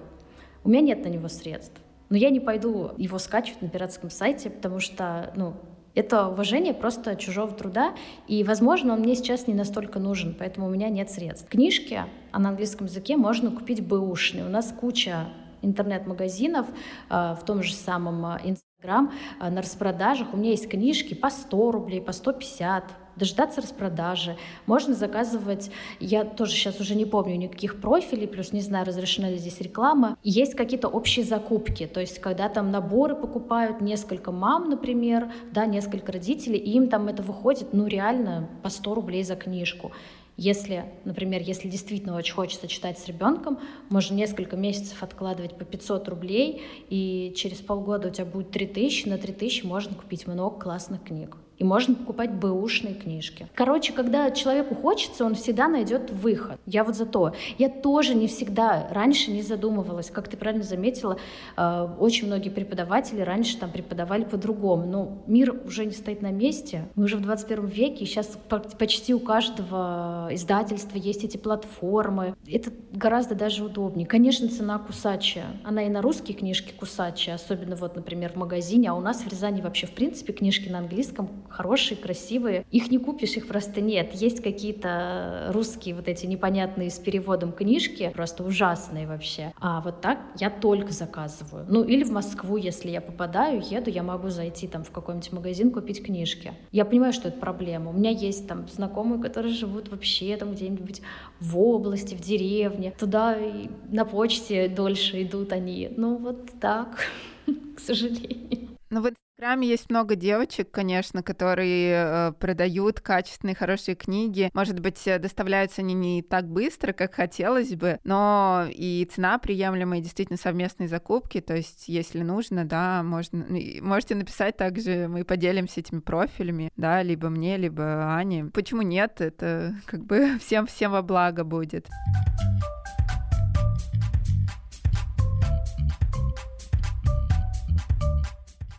У меня нет на него средств. Но я не пойду его скачивать на пиратском сайте, потому что, ну, это уважение просто чужого труда, и, возможно, он мне сейчас не настолько нужен, поэтому у меня нет средств. Книжки а на английском языке можно купить бэушные. У нас куча интернет-магазинов э, в том же самом Инстаграм э, на распродажах. У меня есть книжки по 100 рублей, по 150, дождаться распродажи. Можно заказывать, я тоже сейчас уже не помню никаких профилей, плюс не знаю, разрешена ли здесь реклама. Есть какие-то общие закупки, то есть когда там наборы покупают несколько мам, например, да, несколько родителей, и им там это выходит, ну, реально по 100 рублей за книжку. Если, например, если действительно очень хочется читать с ребенком, можно несколько месяцев откладывать по 500 рублей, и через полгода у тебя будет 3000, на 3000 можно купить много классных книг. И можно покупать бэушные книжки. Короче, когда человеку хочется, он всегда найдет выход. Я вот за то. Я тоже не всегда раньше не задумывалась. Как ты правильно заметила, э, очень многие преподаватели раньше там преподавали по-другому. Но мир уже не стоит на месте. Мы уже в 21 веке, и сейчас почти у каждого издательства есть эти платформы. Это гораздо даже удобнее. Конечно, цена кусачая. Она и на русские книжки кусачая, особенно вот, например, в магазине. А у нас в Рязани вообще, в принципе, книжки на английском хорошие, красивые. Их не купишь, их просто нет. Есть какие-то русские вот эти непонятные с переводом книжки, просто ужасные вообще. А вот так я только заказываю. Ну или в Москву, если я попадаю, еду, я могу зайти там в какой-нибудь магазин, купить книжки. Я понимаю, что это проблема. У меня есть там знакомые, которые живут вообще там где-нибудь в области, в деревне. Туда и на почте дольше идут они. Ну вот так, [laughs] к сожалению. Ну вот Инстаграме есть много девочек, конечно, которые э, продают качественные, хорошие книги. Может быть, э, доставляются они не так быстро, как хотелось бы, но и цена приемлемая, действительно совместные закупки. То есть, если нужно, да, можно, можете написать также, мы поделимся этими профилями, да, либо мне, либо Ане. Почему нет? Это как бы [laughs] всем всем во благо будет.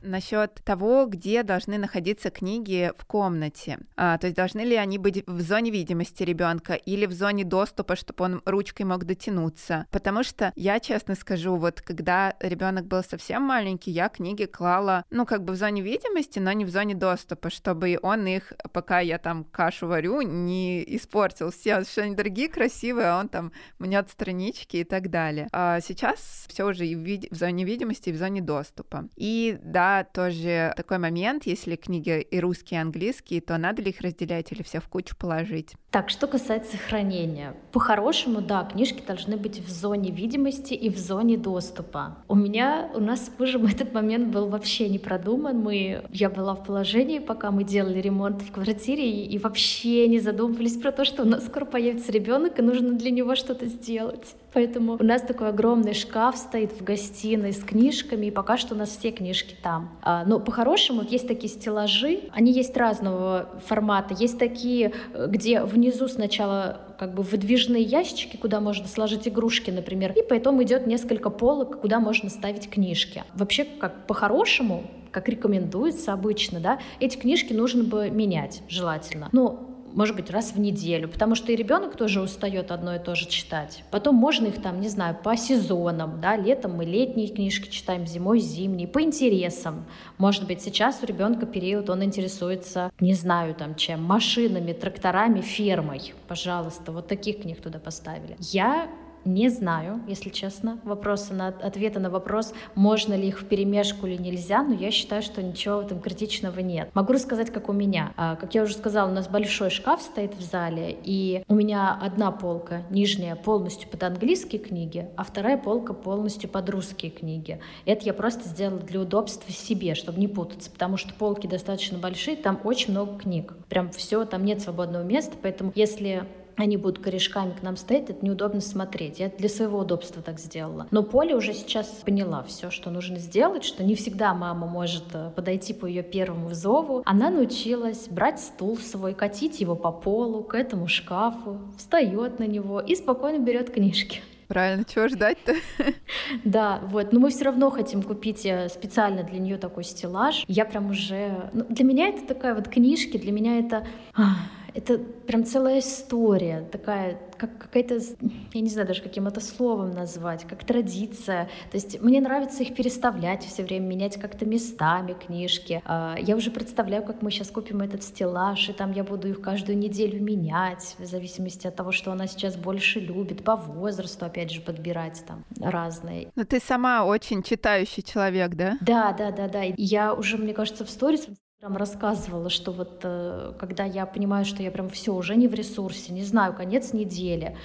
Насчет того, где должны находиться книги в комнате. А, то есть должны ли они быть в зоне видимости ребенка или в зоне доступа, чтобы он ручкой мог дотянуться. Потому что я честно скажу, вот когда ребенок был совсем маленький, я книги клала, ну, как бы в зоне видимости, но не в зоне доступа, чтобы он их, пока я там кашу варю, не испортил. Все, что они дорогие, красивые, а он там мнет странички и так далее. А сейчас все уже и в, вид- в зоне видимости, и в зоне доступа. И да, тоже такой момент, если книги и русские, и английские, то надо ли их разделять или все в кучу положить? Так, что касается хранения. По-хорошему, да, книжки должны быть в зоне видимости и в зоне доступа. У меня, у нас с мужем [laughs] этот момент был вообще не продуман. Мы, я была в положении, пока мы делали ремонт в квартире, и, и вообще не задумывались про то, что у нас скоро появится ребенок, и нужно для него что-то сделать. Поэтому у нас такой огромный шкаф стоит в гостиной с книжками, и пока что у нас все книжки там. А, но по-хорошему есть такие стеллажи, они есть разного формата. Есть такие, э, где внизу сначала как бы выдвижные ящички, куда можно сложить игрушки, например, и потом идет несколько полок, куда можно ставить книжки. Вообще, как по-хорошему, как рекомендуется обычно, да, эти книжки нужно бы менять желательно. Ну, может быть, раз в неделю, потому что и ребенок тоже устает одно и то же читать. Потом можно их там, не знаю, по сезонам, да, летом мы летние книжки читаем, зимой зимние, по интересам. Может быть, сейчас у ребенка период, он интересуется, не знаю там чем, машинами, тракторами, фермой. Пожалуйста, вот таких книг туда поставили. Я не знаю, если честно, вопроса на ответа на вопрос, можно ли их в перемешку или нельзя, но я считаю, что ничего в этом критичного нет. Могу рассказать, как у меня. А, как я уже сказала, у нас большой шкаф стоит в зале, и у меня одна полка нижняя полностью под английские книги, а вторая полка полностью под русские книги. Это я просто сделала для удобства себе, чтобы не путаться, потому что полки достаточно большие, там очень много книг. Прям все, там нет свободного места, поэтому если они будут корешками к нам стоять, это неудобно смотреть. Я для своего удобства так сделала. Но Поля уже сейчас поняла все, что нужно сделать, что не всегда мама может э, подойти по ее первому зову. Она научилась брать стул свой, катить его по полу, к этому шкафу, встает на него и спокойно берет книжки. Правильно, чего ждать-то? [laughs] Да, вот. Но мы все равно хотим купить э, специально для нее такой стеллаж. Я прям уже... Ну, для меня это такая вот книжки, для меня это это прям целая история, такая, как какая-то, я не знаю даже каким это словом назвать, как традиция. То есть мне нравится их переставлять все время, менять как-то местами книжки. А, я уже представляю, как мы сейчас купим этот стеллаж, и там я буду их каждую неделю менять, в зависимости от того, что она сейчас больше любит, по возрасту, опять же, подбирать там разные. Но ты сама очень читающий человек, да? Да, да, да, да. Я уже, мне кажется, в сторис Прям рассказывала, что вот э, когда я понимаю, что я прям все уже не в ресурсе, не знаю, конец недели,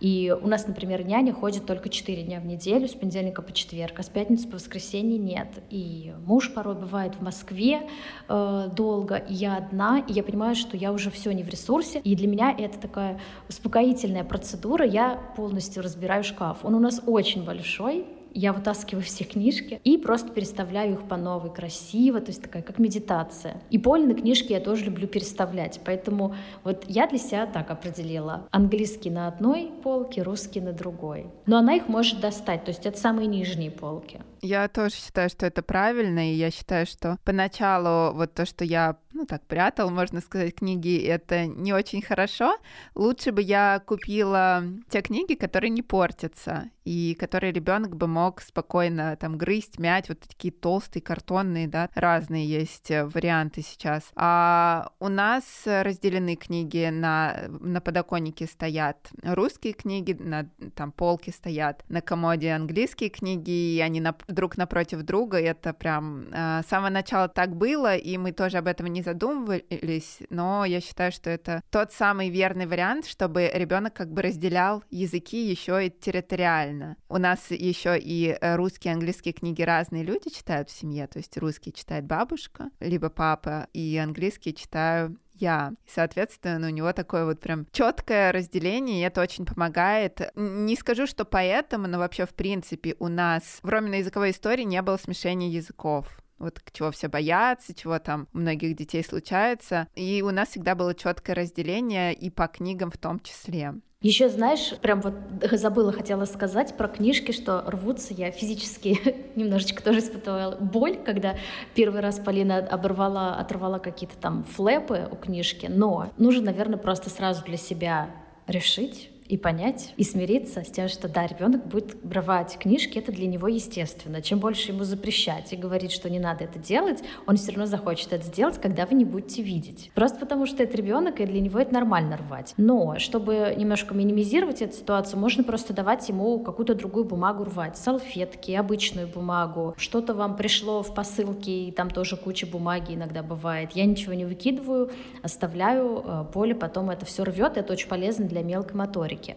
и у нас, например, няня ходит только 4 дня в неделю, с понедельника по четверг, а с пятницы по воскресенье нет. И муж порой бывает в Москве э, долго, и я одна, и я понимаю, что я уже все не в ресурсе. И для меня это такая успокоительная процедура. Я полностью разбираю шкаф. Он у нас очень большой, я вытаскиваю все книжки и просто переставляю их по новой, красиво, то есть такая как медитация. И Полины книжки я тоже люблю переставлять, поэтому вот я для себя так определила. Английский на одной полке, русский на другой. Но она их может достать, то есть это самые нижние полки. Я тоже считаю, что это правильно, и я считаю, что поначалу вот то, что я ну так, прятал, можно сказать, книги, это не очень хорошо. Лучше бы я купила те книги, которые не портятся, и которые ребенок бы мог спокойно там грызть, мять, вот такие толстые, картонные, да, разные есть э, варианты сейчас. А у нас разделены книги на, на подоконнике стоят русские книги, на там полке стоят на комоде английские книги, и они на, друг напротив друга, и это прям э, с самого начала так было, и мы тоже об этом не задумывались, но я считаю, что это тот самый верный вариант, чтобы ребенок как бы разделял языки еще и территориально. У нас еще и э, русские английские книги разные люди читают в семье, то есть русский читает бабушка, либо папа, и английский читаю я. И, соответственно, у него такое вот прям четкое разделение, и это очень помогает. Не скажу, что поэтому, но вообще, в принципе, у нас в Роминой языковой истории не было смешения языков вот чего все боятся, чего там у многих детей случается. И у нас всегда было четкое разделение и по книгам в том числе. Еще, знаешь, прям вот забыла, хотела сказать про книжки, что рвутся. Я физически [laughs] немножечко тоже испытывала боль, когда первый раз Полина оборвала, оторвала какие-то там флепы у книжки. Но нужно, наверное, просто сразу для себя решить, и понять, и смириться с тем, что да, ребенок будет рвать книжки, это для него естественно. Чем больше ему запрещать и говорить, что не надо это делать, он все равно захочет это сделать, когда вы не будете видеть. Просто потому что это ребенок, и для него это нормально рвать. Но чтобы немножко минимизировать эту ситуацию, можно просто давать ему какую-то другую бумагу рвать. Салфетки, обычную бумагу. Что-то вам пришло в посылке, и там тоже куча бумаги иногда бывает. Я ничего не выкидываю, оставляю, э, поле потом это все рвет, это очень полезно для мелкой моторики моторики.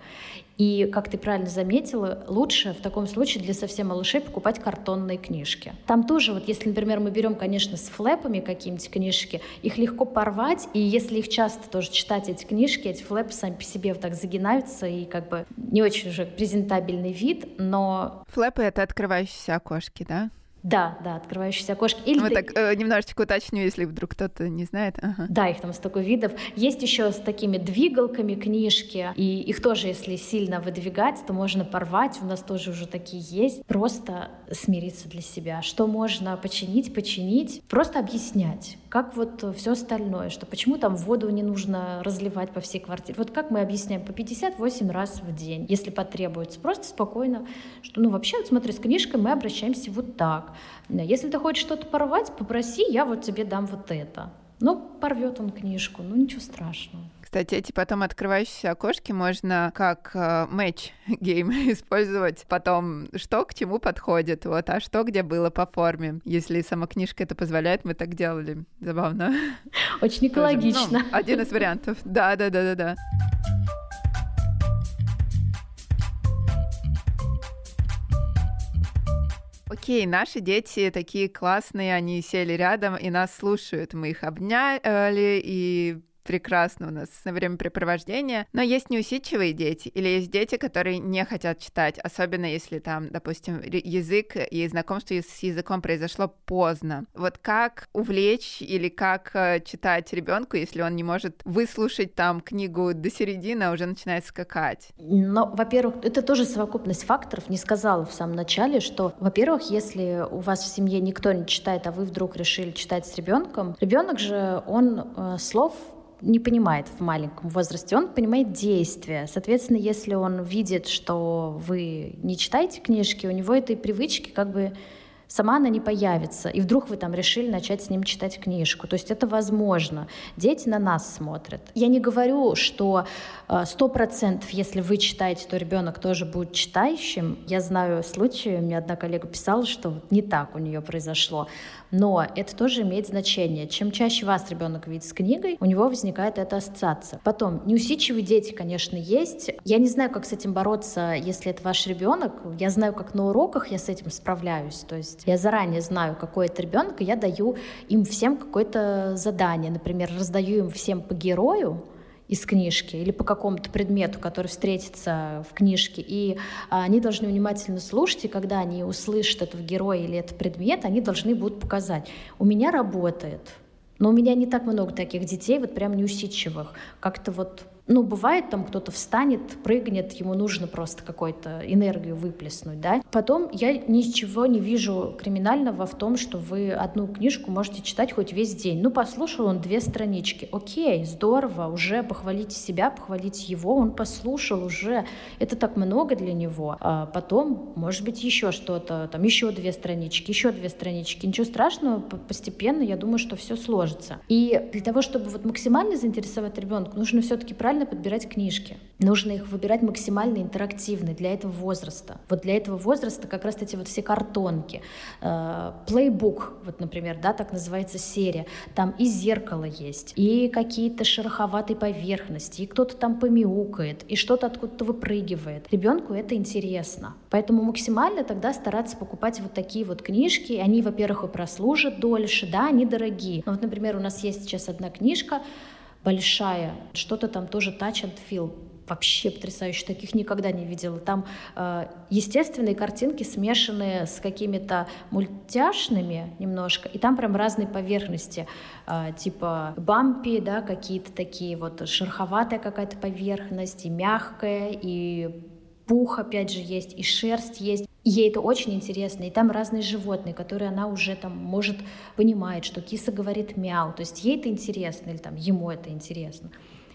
И, как ты правильно заметила, лучше в таком случае для совсем малышей покупать картонные книжки. Там тоже, вот если, например, мы берем, конечно, с флэпами какие-нибудь книжки, их легко порвать, и если их часто тоже читать, эти книжки, эти флэпы сами по себе вот так загинаются, и как бы не очень уже презентабельный вид, но... Флэпы — это открывающиеся окошки, да? Да, да, открывающиеся окошки. Или вот так э, немножечко уточню, если вдруг кто-то не знает. Ага. Да, их там столько видов. Есть еще с такими двигалками книжки, и их тоже, если сильно выдвигать, то можно порвать. У нас тоже уже такие есть. Просто смириться для себя. Что можно починить, починить. Просто объяснять, как вот все остальное, что почему там воду не нужно разливать по всей квартире. Вот как мы объясняем по 58 раз в день, если потребуется. Просто спокойно, что ну вообще, вот смотри, с книжкой мы обращаемся вот так. Если ты хочешь что-то порвать, попроси, я вот тебе дам вот это. Ну, порвет он книжку, ну ничего страшного. Кстати, эти потом открывающиеся окошки можно как матч э, гейм [laughs] использовать. Потом, что к чему подходит, вот, а что где было по форме. Если сама книжка это позволяет, мы так делали. Забавно. Очень экологично. Ну, один из вариантов. Да, да, да, да, да. Окей, наши дети такие классные, они сели рядом и нас слушают. Мы их обняли и прекрасно у нас на времяпрепровождение, но есть неусидчивые дети или есть дети, которые не хотят читать, особенно если там, допустим, язык и знакомство с языком произошло поздно. Вот как увлечь или как э, читать ребенку, если он не может выслушать там книгу до середины, а уже начинает скакать? Но, во-первых, это тоже совокупность факторов. Не сказала в самом начале, что, во-первых, если у вас в семье никто не читает, а вы вдруг решили читать с ребенком, ребенок же, он э, слов не понимает в маленьком возрасте, он понимает действия. Соответственно, если он видит, что вы не читаете книжки, у него этой привычки как бы сама она не появится, и вдруг вы там решили начать с ним читать книжку. То есть это возможно. Дети на нас смотрят. Я не говорю, что э, сто процентов, если вы читаете, то ребенок тоже будет читающим. Я знаю случаи, мне одна коллега писала, что не так у нее произошло. Но это тоже имеет значение. Чем чаще вас ребенок видит с книгой, у него возникает эта ассоциация. Потом, неусидчивые дети, конечно, есть. Я не знаю, как с этим бороться, если это ваш ребенок. Я знаю, как на уроках я с этим справляюсь. То есть я заранее знаю, какой это ребенок, и я даю им всем какое-то задание. Например, раздаю им всем по герою, из книжки или по какому-то предмету, который встретится в книжке. И а, они должны внимательно слушать, и когда они услышат этого героя или этот предмет, они должны будут показать. У меня работает. Но у меня не так много таких детей, вот прям неусидчивых. Как-то вот ну, бывает, там кто-то встанет, прыгнет, ему нужно просто какую-то энергию выплеснуть, да. Потом я ничего не вижу криминального в том, что вы одну книжку можете читать хоть весь день. Ну, послушал он две странички. Окей, здорово, уже похвалите себя, похвалите его, он послушал уже. Это так много для него. А потом, может быть, еще что-то, там еще две странички, еще две странички. Ничего страшного, постепенно, я думаю, что все сложится. И для того, чтобы вот максимально заинтересовать ребенка, нужно все-таки правильно правильно подбирать книжки. Нужно их выбирать максимально интерактивные для этого возраста. Вот для этого возраста как раз эти вот все картонки. Плейбук, э, вот, например, да, так называется серия. Там и зеркало есть, и какие-то шероховатые поверхности, и кто-то там помяукает, и что-то откуда-то выпрыгивает. Ребенку это интересно. Поэтому максимально тогда стараться покупать вот такие вот книжки. Они, во-первых, и прослужат дольше, да, они дорогие. Вот, например, у нас есть сейчас одна книжка, большая, что-то там тоже touch and feel, вообще потрясающе, таких никогда не видела. Там э, естественные картинки, смешанные с какими-то мультяшными немножко, и там прям разные поверхности, э, типа бампи, да, какие-то такие вот шероховатая какая-то поверхность, и мягкая, и пух опять же есть, и шерсть есть. ей это очень интересно, и там разные животные, которые она уже там может понимает, что киса говорит мяу, то есть ей это интересно, или там ему это интересно.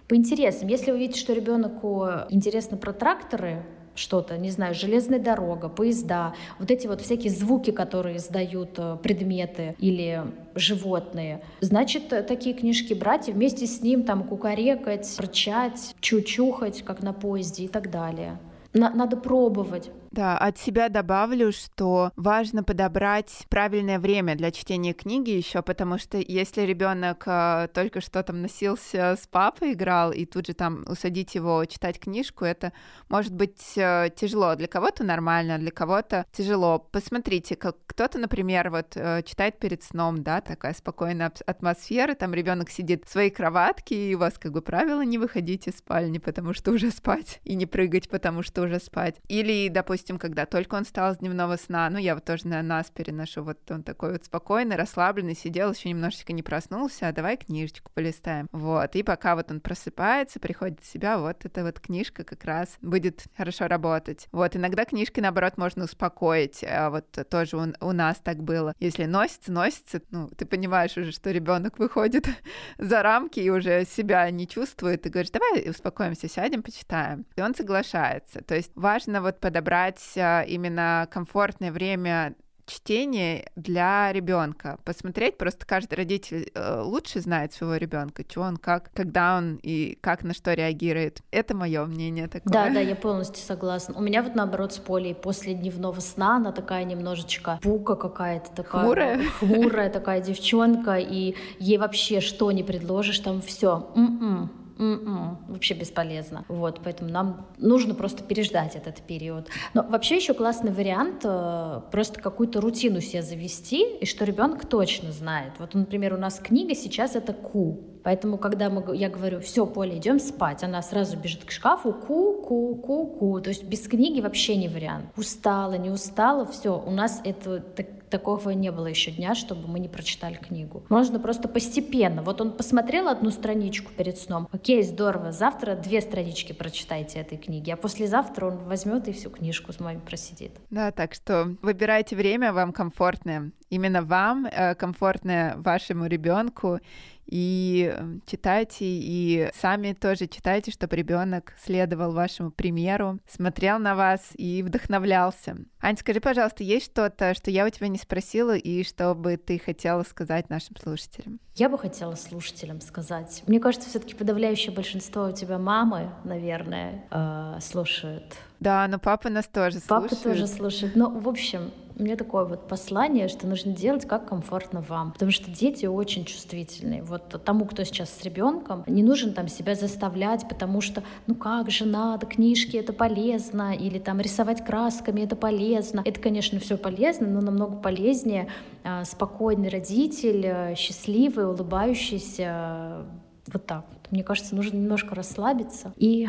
По интересам, если вы видите, что ребенку интересно про тракторы, что-то, не знаю, железная дорога, поезда, вот эти вот всякие звуки, которые издают э, предметы или животные. Значит, э, такие книжки брать и вместе с ним там кукарекать, рычать, чучухать, как на поезде и так далее. На надо пробовать. Да, от себя добавлю, что важно подобрать правильное время для чтения книги еще, потому что если ребенок э, только что там носился с папой, играл, и тут же там усадить его читать книжку, это может быть э, тяжело. Для кого-то нормально, для кого-то тяжело. Посмотрите, как кто-то, например, вот э, читает перед сном, да, такая спокойная атмосфера, там ребенок сидит в своей кроватке, и у вас как бы правило не выходить из спальни, потому что уже спать, и не прыгать, потому что уже спать. Или, допустим, допустим, когда только он встал с дневного сна, ну, я вот тоже на нас переношу, вот он такой вот спокойный, расслабленный, сидел, еще немножечко не проснулся, а давай книжечку полистаем. Вот, и пока вот он просыпается, приходит в себя, вот эта вот книжка как раз будет хорошо работать. Вот, иногда книжки, наоборот, можно успокоить, а вот тоже у, у нас так было. Если носится, носится, ну, ты понимаешь уже, что ребенок выходит [laughs] за рамки и уже себя не чувствует, и говоришь, давай успокоимся, сядем, почитаем. И он соглашается. То есть важно вот подобрать подобрать а, именно комфортное время чтения для ребенка. Посмотреть, просто каждый родитель э, лучше знает своего ребенка, что он как, когда он и как на что реагирует. Это мое мнение такое. Да, да, [laughs] я полностью согласна. У меня вот наоборот с Полей после дневного сна она такая немножечко пука какая-то такая. Хмурая? [laughs] Хмурая такая девчонка, и ей вообще что не предложишь, там все. М-м Mm-mm, вообще бесполезно. Вот, поэтому нам нужно просто переждать этот период. Но вообще еще классный вариант э, просто какую-то рутину себе завести, и что ребенок точно знает. Вот, например, у нас книга сейчас это ку. Поэтому, когда мы, я говорю, все, Поле, идем спать, она сразу бежит к шкафу, ку, ку, ку, ку. То есть без книги вообще не вариант. Устала, не устала, все. У нас это так, такого не было еще дня, чтобы мы не прочитали книгу. Можно просто постепенно. Вот он посмотрел одну страничку перед сном. Окей, здорово. Завтра две странички прочитайте этой книги, а послезавтра он возьмет и всю книжку с вами просидит. Да, так что выбирайте время вам комфортное именно вам, э, комфортное вашему ребенку, и читайте, и сами тоже читайте, чтобы ребенок следовал вашему примеру, смотрел на вас и вдохновлялся. Ань, скажи, пожалуйста, есть что-то, что я у тебя не спросила, и что бы ты хотела сказать нашим слушателям? Я бы хотела слушателям сказать. Мне кажется, все-таки подавляющее большинство у тебя мамы, наверное, э, слушают. Да, но папа нас тоже папа слушает. Папа тоже слушает. Ну, в общем, у меня такое вот послание, что нужно делать как комфортно вам. Потому что дети очень чувствительные. Вот тому, кто сейчас с ребенком, не нужно там себя заставлять, потому что, ну как же надо, книжки это полезно, или там рисовать красками это полезно. Это, конечно, все полезно, но намного полезнее а, спокойный родитель, а, счастливый, улыбающийся, вот так. Мне кажется, нужно немножко расслабиться и,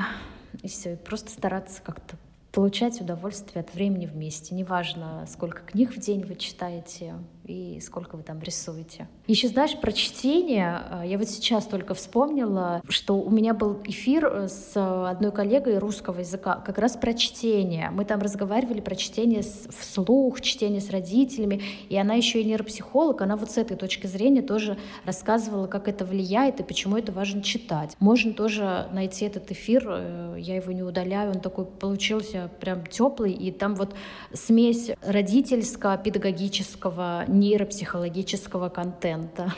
и все, просто стараться как-то получать удовольствие от времени вместе. Неважно, сколько книг в день вы читаете и сколько вы там рисуете. Еще знаешь, про чтение, э, я вот сейчас только вспомнила, что у меня был эфир э, с одной коллегой русского языка как раз про чтение. Мы там разговаривали про чтение вслух, чтение с родителями, и она еще и нейропсихолог, она вот с этой точки зрения тоже рассказывала, как это влияет и почему это важно читать. Можно тоже найти этот эфир, э, я его не удаляю, он такой получился прям теплый, и там вот смесь родительского, педагогического, нейропсихологического контента.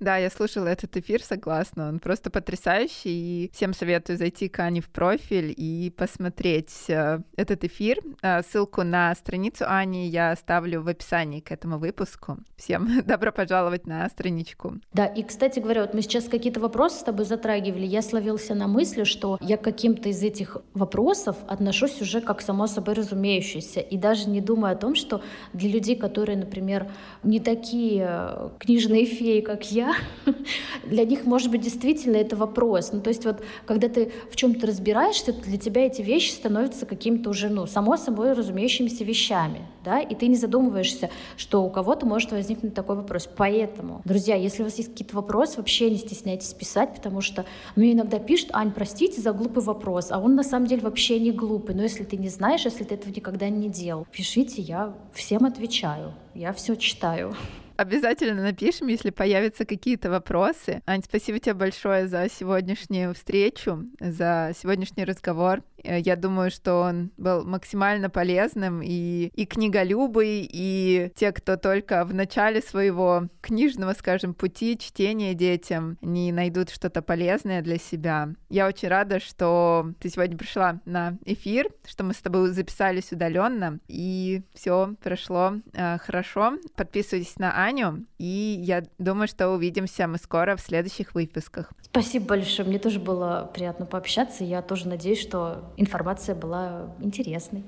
Да, я слушала этот эфир, согласна. Он просто потрясающий. И всем советую зайти к Ане в профиль и посмотреть э, этот эфир. Э, ссылку на страницу Ани я оставлю в описании к этому выпуску. Всем [laughs] добро пожаловать на страничку. Да, и, кстати говоря, вот мы сейчас какие-то вопросы с тобой затрагивали. Я словился на мысли, что я к каким-то из этих вопросов отношусь уже как само собой разумеющееся. И даже не думаю о том, что для людей, которые, например, не такие э, книжные феи, как я, [laughs] для них, может быть, действительно это вопрос. Ну, то есть вот, когда ты в чем-то разбираешься, то для тебя эти вещи становятся какими-то уже, ну, само собой разумеющимися вещами, да, и ты не задумываешься, что у кого-то может возникнуть такой вопрос. Поэтому, друзья, если у вас есть какие-то вопросы, вообще не стесняйтесь писать, потому что мне иногда пишут, Ань, простите за глупый вопрос, а он на самом деле вообще не глупый, но если ты не знаешь, если ты этого никогда не делал, пишите, я всем отвечаю, я все читаю. Обязательно напишем, если появятся какие-то вопросы. Ань, спасибо тебе большое за сегодняшнюю встречу, за сегодняшний разговор. Э, я думаю, что он был максимально полезным и, и книголюбый, и те, кто только в начале своего книжного, скажем, пути чтения детям не найдут что-то полезное для себя. Я очень рада, что ты сегодня пришла на эфир, что мы с тобой записались удаленно, и все прошло э, хорошо. Подписывайтесь на Аню, и я думаю, что увидимся мы скоро в следующих выпусках. Спасибо большое, мне тоже было приятно пообщаться, я тоже надеюсь, что информация была интересной.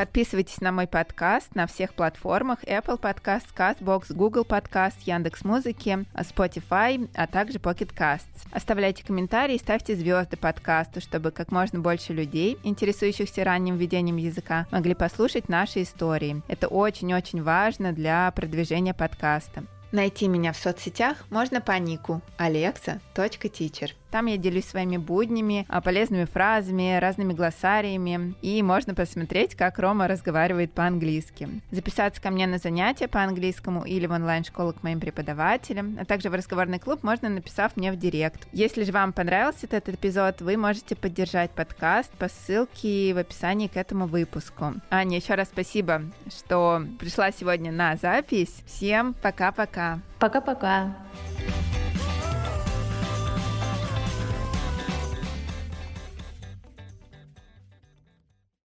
Подписывайтесь на мой подкаст на всех платформах Apple Podcast, CastBox, Google Podcast, Яндекс Музыки, Spotify, а также Pocket Casts. Оставляйте комментарии и ставьте звезды подкасту, чтобы как можно больше людей, интересующихся ранним ведением языка, могли послушать наши истории. Это очень-очень важно для продвижения подкаста. Найти меня в соцсетях можно по нику alexa.teacher. Там я делюсь своими буднями, а, полезными фразами, разными глоссариями, и можно посмотреть, как Рома разговаривает по-английски. Записаться ко мне на занятия по английскому или в онлайн-школу к моим преподавателям, а также в разговорный клуб можно написав мне в директ. Если же вам понравился этот эпизод, вы можете поддержать подкаст по ссылке в описании к этому выпуску. Аня, еще раз спасибо, что пришла сегодня на запись. Всем пока-пока. Пока-пока.